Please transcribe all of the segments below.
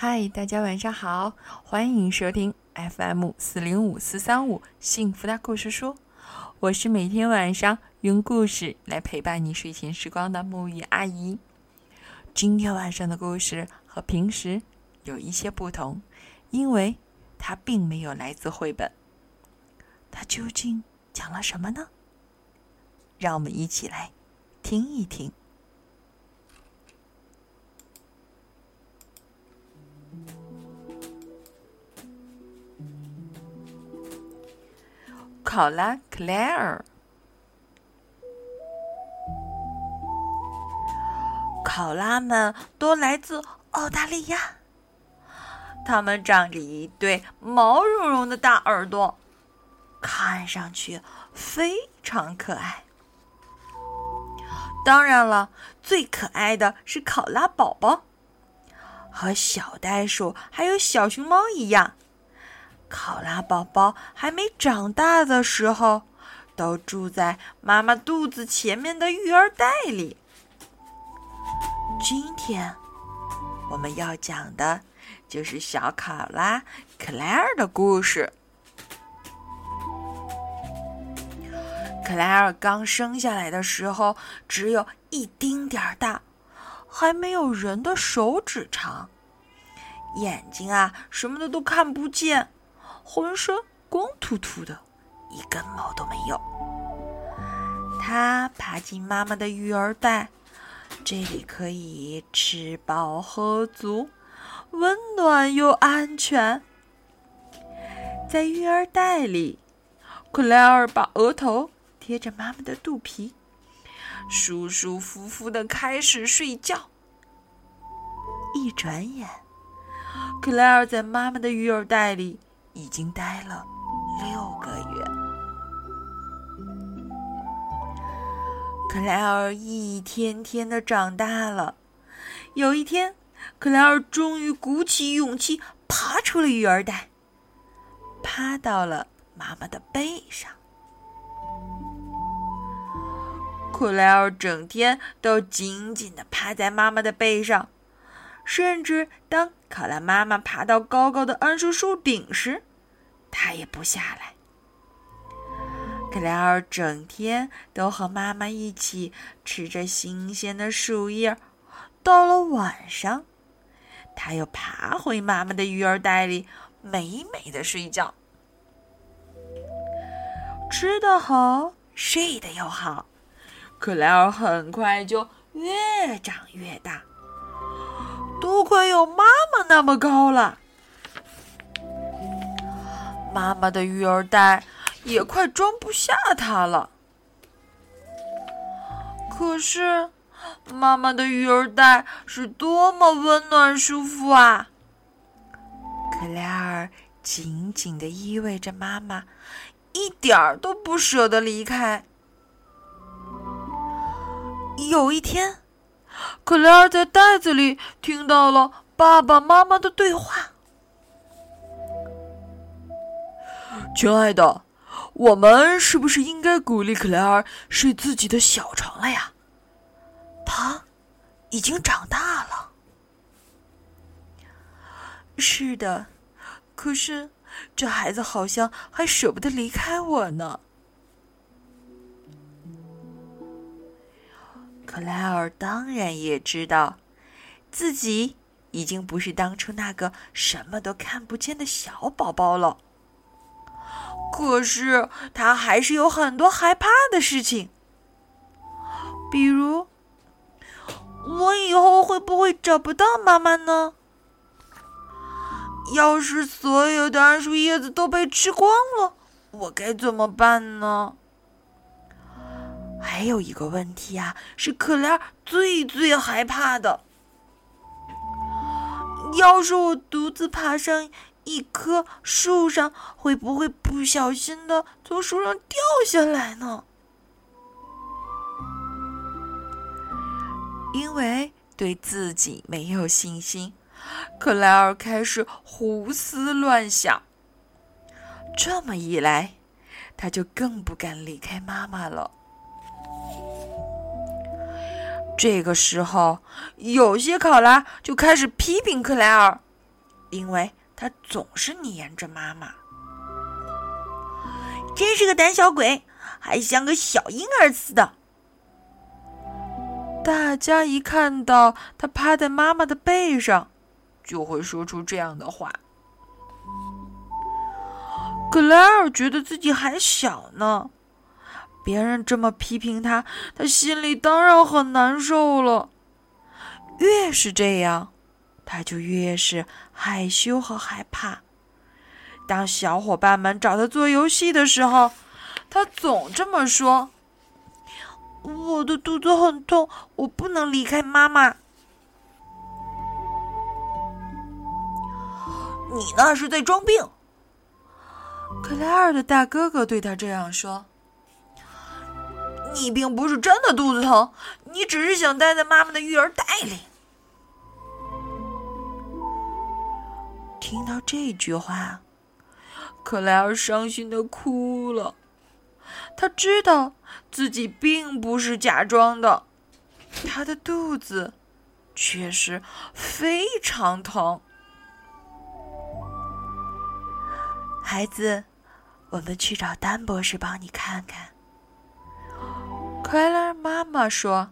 嗨，大家晚上好，欢迎收听 FM 四零五四三五幸福的故事书。我是每天晚上用故事来陪伴你睡前时光的木鱼阿姨。今天晚上的故事和平时有一些不同，因为它并没有来自绘本。它究竟讲了什么呢？让我们一起来听一听。考拉克莱尔，考拉们都来自澳大利亚。它们长着一对毛茸茸的大耳朵，看上去非常可爱。当然了，最可爱的是考拉宝宝，和小袋鼠还有小熊猫一样。考拉宝宝还没长大的时候，都住在妈妈肚子前面的育儿袋里。今天我们要讲的就是小考拉克莱尔的故事。克莱尔刚生下来的时候只有一丁点儿大，还没有人的手指长，眼睛啊什么的都看不见。浑身光秃秃的，一根毛都没有。他爬进妈妈的育儿袋，这里可以吃饱喝足，温暖又安全。在育儿袋里，克莱尔把额头贴着妈妈的肚皮，舒舒服服的开始睡觉。一转眼，克莱尔在妈妈的育儿袋里。已经待了六个月，克莱尔一天天的长大了。有一天，克莱尔终于鼓起勇气爬出了育儿袋，趴到了妈妈的背上。克莱尔整天都紧紧的趴在妈妈的背上，甚至当考拉妈妈爬到高高的桉树树顶时。他也不下来。克莱尔整天都和妈妈一起吃着新鲜的树叶，到了晚上，他又爬回妈妈的育儿袋里，美美的睡觉。吃得好，睡得又好，克莱尔很快就越长越大，都快有妈妈那么高了。妈妈的育儿袋也快装不下它了。可是，妈妈的育儿袋是多么温暖舒服啊！克莱尔紧紧的依偎着妈妈，一点儿都不舍得离开。有一天，克莱尔在袋子里听到了爸爸妈妈的对话。亲爱的，我们是不是应该鼓励克莱尔睡自己的小床了呀？他已经长大了。是的，可是这孩子好像还舍不得离开我呢。克莱尔当然也知道，自己已经不是当初那个什么都看不见的小宝宝了。可是他还是有很多害怕的事情，比如，我以后会不会找不到妈妈呢？要是所有的桉树叶子都被吃光了，我该怎么办呢？还有一个问题啊，是可怜最最害怕的，要是我独自爬上。一棵树上会不会不小心的从树上掉下来呢？因为对自己没有信心，克莱尔开始胡思乱想。这么一来，他就更不敢离开妈妈了。这个时候，有些考拉就开始批评克莱尔。因为他总是黏着妈妈。真是个胆小鬼，还像个小婴儿似的。大家一看到他趴在妈妈的背上，就会说出这样的话。克莱尔觉得自己还小呢，别人这么批评他，他心里当然很难受了。越是这样，他就越是害羞和害怕。当小伙伴们找他做游戏的时候，他总这么说：“我的肚子很痛，我不能离开妈妈。”你那是在装病。克莱尔的大哥哥对他这样说：“你并不是真的肚子疼，你只是想待在妈妈的育儿袋里。”听到这句话，克莱尔伤心的哭了。他知道自己并不是假装的，他的肚子确实非常疼。孩子，我们去找丹博士帮你看看。克莱尔妈妈说：“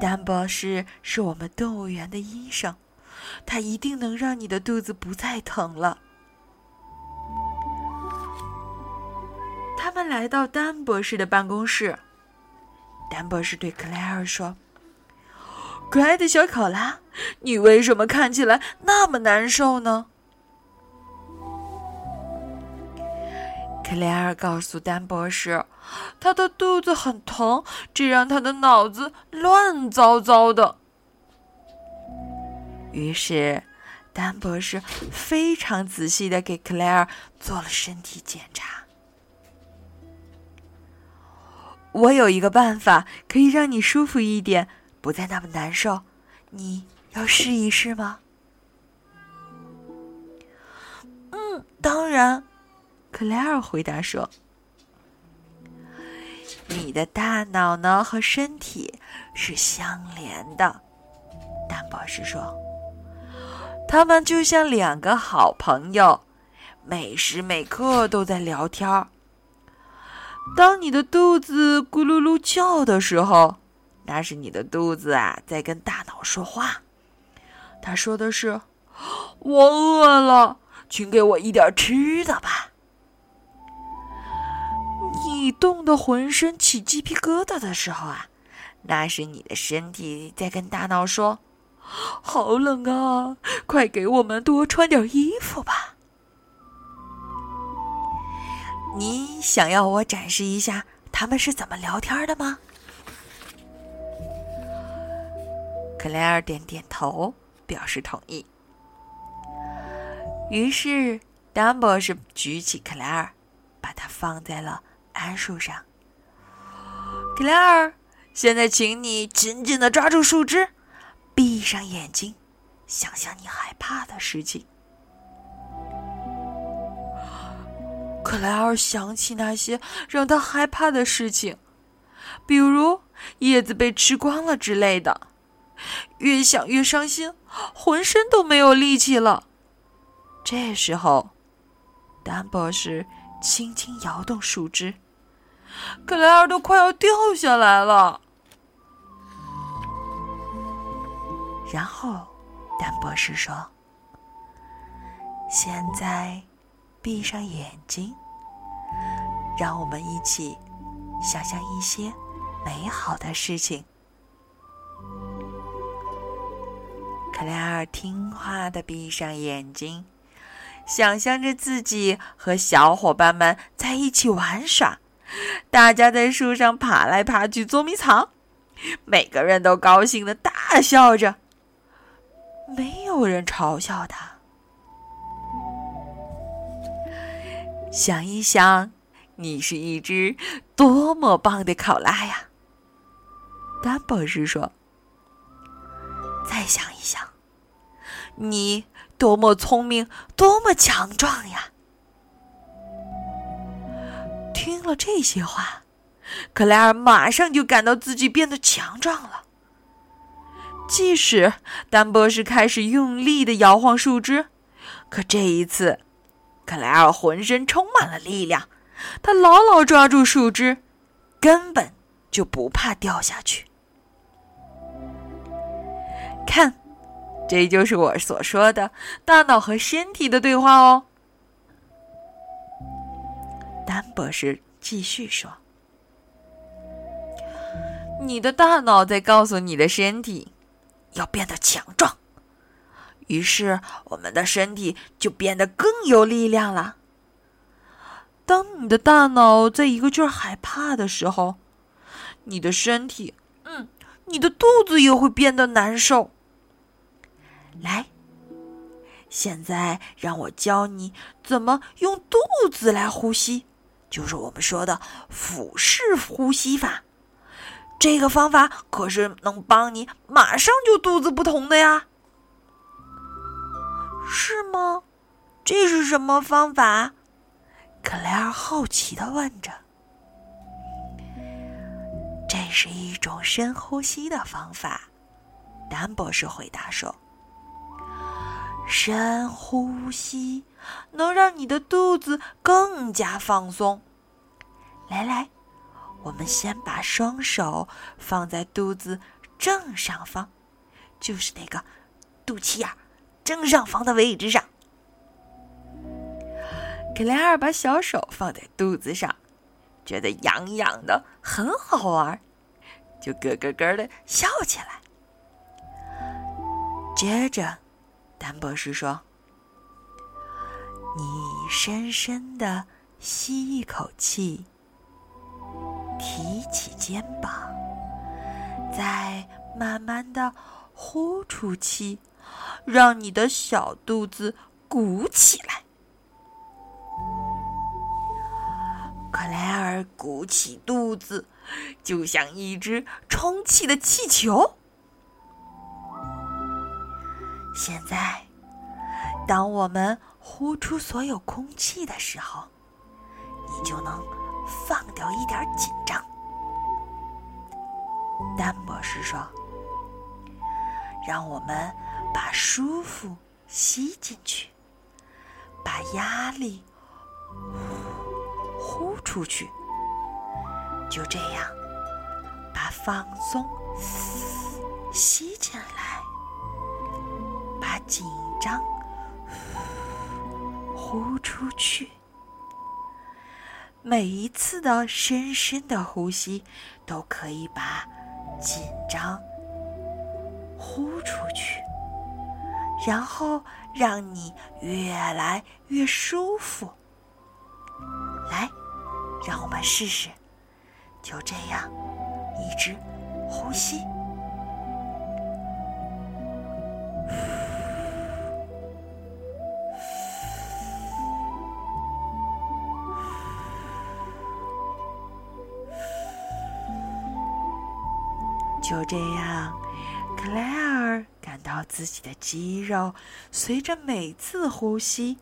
丹博士是我们动物园的医生。”他一定能让你的肚子不再疼了。他们来到丹博士的办公室。丹博士对克莱尔说：“可爱的小考拉，你为什么看起来那么难受呢？”克莱尔告诉丹博士：“他的肚子很疼，这让他的脑子乱糟糟的。”于是，丹博士非常仔细的给克莱尔做了身体检查。我有一个办法可以让你舒服一点，不再那么难受。你要试一试吗？嗯，当然。克莱尔回答说：“你的大脑呢和身体是相连的。”丹博士说。他们就像两个好朋友，每时每刻都在聊天儿。当你的肚子咕噜噜叫的时候，那是你的肚子啊在跟大脑说话。他说的是：“我饿了，请给我一点吃的吧。”你冻得浑身起鸡皮疙瘩的时候啊，那是你的身体在跟大脑说。好冷啊！快给我们多穿点衣服吧。你想要我展示一下他们是怎么聊天的吗？克莱尔点点头，表示同意。于是，丹博士举起克莱尔，把它放在了桉树上。克莱尔，现在请你紧紧的抓住树枝。闭上眼睛，想想你害怕的事情。克莱尔想起那些让他害怕的事情，比如叶子被吃光了之类的。越想越伤心，浑身都没有力气了。这时候，丹博士轻轻摇动树枝，克莱尔都快要掉下来了。然后，丹博士说：“现在，闭上眼睛，让我们一起想象一些美好的事情。”克莱尔听话的闭上眼睛，想象着自己和小伙伴们在一起玩耍，大家在树上爬来爬去捉迷藏，每个人都高兴的大笑着。没有人嘲笑他。想一想，你是一只多么棒的考拉呀！丹博士说：“再想一想，你多么聪明，多么强壮呀！”听了这些话，克莱尔马上就感到自己变得强壮了。即使丹博士开始用力的摇晃树枝，可这一次，克莱尔浑身充满了力量，他牢牢抓住树枝，根本就不怕掉下去。看，这就是我所说的大脑和身体的对话哦。丹博士继续说：“你的大脑在告诉你的身体。”要变得强壮，于是我们的身体就变得更有力量了。当你的大脑在一个劲儿害怕的时候，你的身体，嗯，你的肚子也会变得难受。来，现在让我教你怎么用肚子来呼吸，就是我们说的腹式呼吸法。这个方法可是能帮你马上就肚子不疼的呀，是吗？这是什么方法？克莱尔好奇的问着。这是一种深呼吸的方法，丹博士回答说：“深呼吸能让你的肚子更加放松。来来。”我们先把双手放在肚子正上方，就是那个肚脐眼正上方的位置上。克莱尔把小手放在肚子上，觉得痒痒的，很好玩，就咯咯咯的笑起来。接着，丹博士说：“你深深的吸一口气。”提起肩膀，再慢慢的呼出气，让你的小肚子鼓起来。克莱尔鼓起肚子，就像一只充气的气球。现在，当我们呼出所有空气的时候，你就能。放掉一点紧张，丹博士说：“让我们把舒服吸进去，把压力呼出去。就这样，把放松吸进来，把紧张呼出去。”每一次的深深的呼吸，都可以把紧张呼出去，然后让你越来越舒服。来，让我们试试，就这样，一直呼吸。这样，克莱尔感到自己的肌肉随着每次呼吸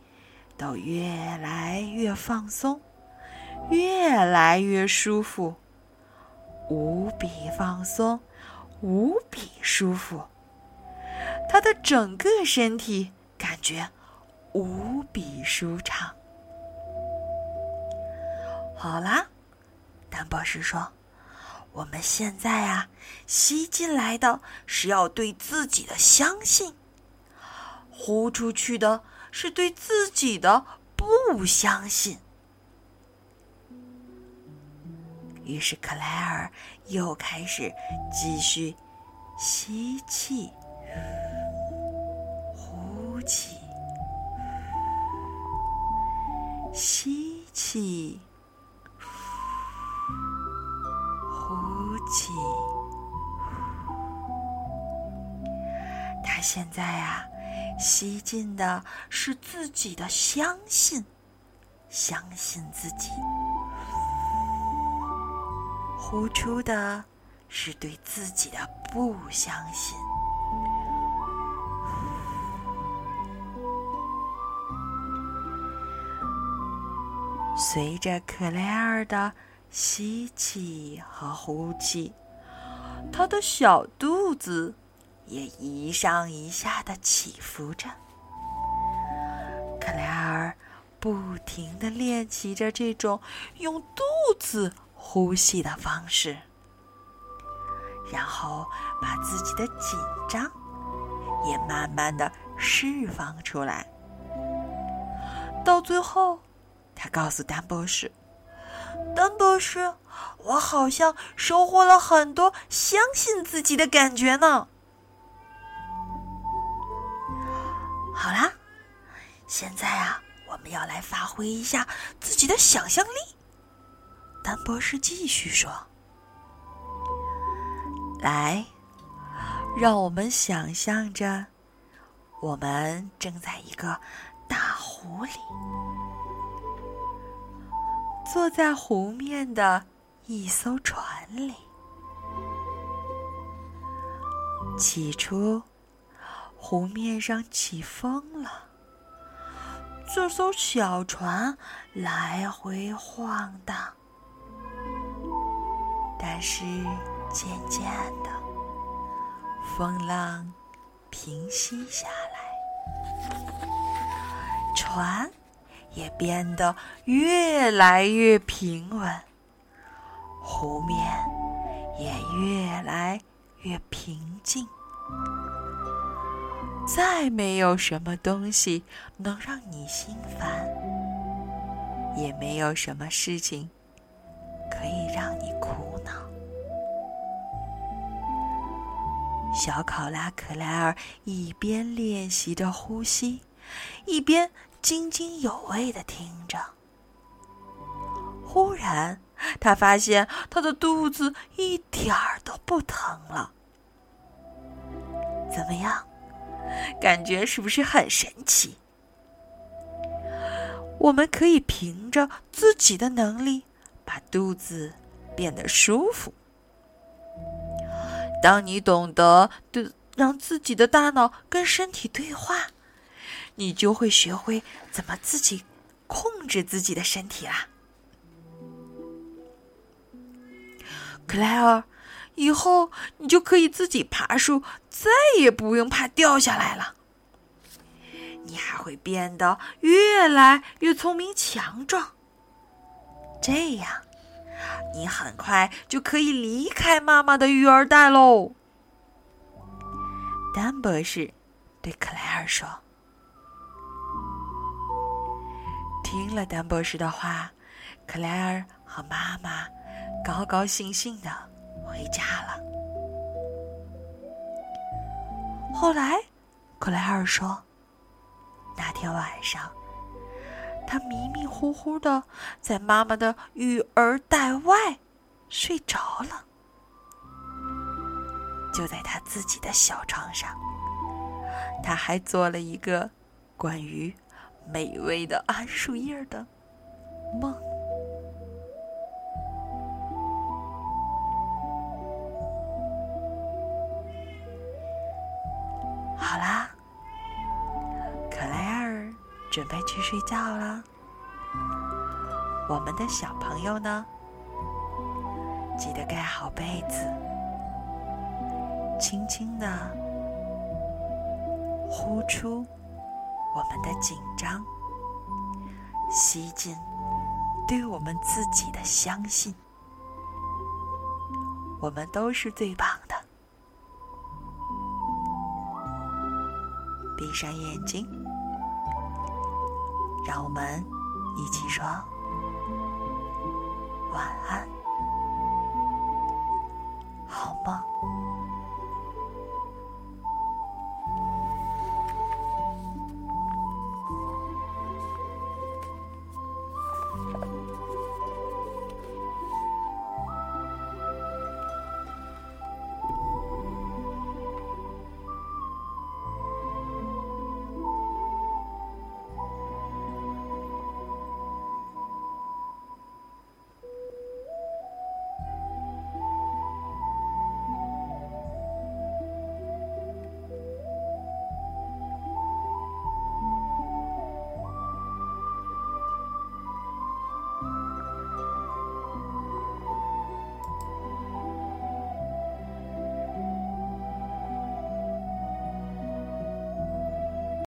都越来越放松，越来越舒服，无比放松，无比舒服。他的整个身体感觉无比舒畅。好啦，丹博士说。我们现在啊，吸进来的是要对自己的相信，呼出去的是对自己的不相信。于是克莱尔又开始继续吸气、呼气、吸气。气，他现在啊，吸进的是自己的相信，相信自己；呼出的是对自己的不相信。随着克莱尔的。吸气和呼气，他的小肚子也一上一下的起伏着。克莱尔不停的练习着这种用肚子呼吸的方式，然后把自己的紧张也慢慢的释放出来。到最后，他告诉丹博士：“丹博士，我好像收获了很多相信自己的感觉呢。”好啦，现在啊，我们要来发挥一下自己的想象力。丹博士继续说：“来，让我们想象着，我们正在一个大湖里，坐在湖面的一艘船里。起初。”湖面上起风了，这艘小船来回晃荡，但是渐渐的，风浪平息下来，船也变得越来越平稳，湖面也越来越平静。再没有什么东西能让你心烦，也没有什么事情可以让你苦恼。小考拉克莱尔一边练习着呼吸，一边津津有味的听着。忽然，他发现他的肚子一点儿都不疼了。怎么样？感觉是不是很神奇？我们可以凭着自己的能力把肚子变得舒服。当你懂得对让自己的大脑跟身体对话，你就会学会怎么自己控制自己的身体啦。克莱尔。以后你就可以自己爬树，再也不用怕掉下来了。你还会变得越来越聪明强壮。这样，你很快就可以离开妈妈的育儿袋喽。丹博士对克莱尔说：“听了丹博士的话，克莱尔和妈妈高高兴兴的。”回家了。后来，克莱尔说：“那天晚上，他迷迷糊糊的在妈妈的育儿袋外睡着了。就在他自己的小床上，他还做了一个关于美味的桉树叶的梦。”好啦，克莱尔准备去睡觉了。我们的小朋友呢，记得盖好被子，轻轻的呼出我们的紧张，吸进对我们自己的相信。我们都是最棒的。闭上眼睛，让我们一起说晚安，好梦。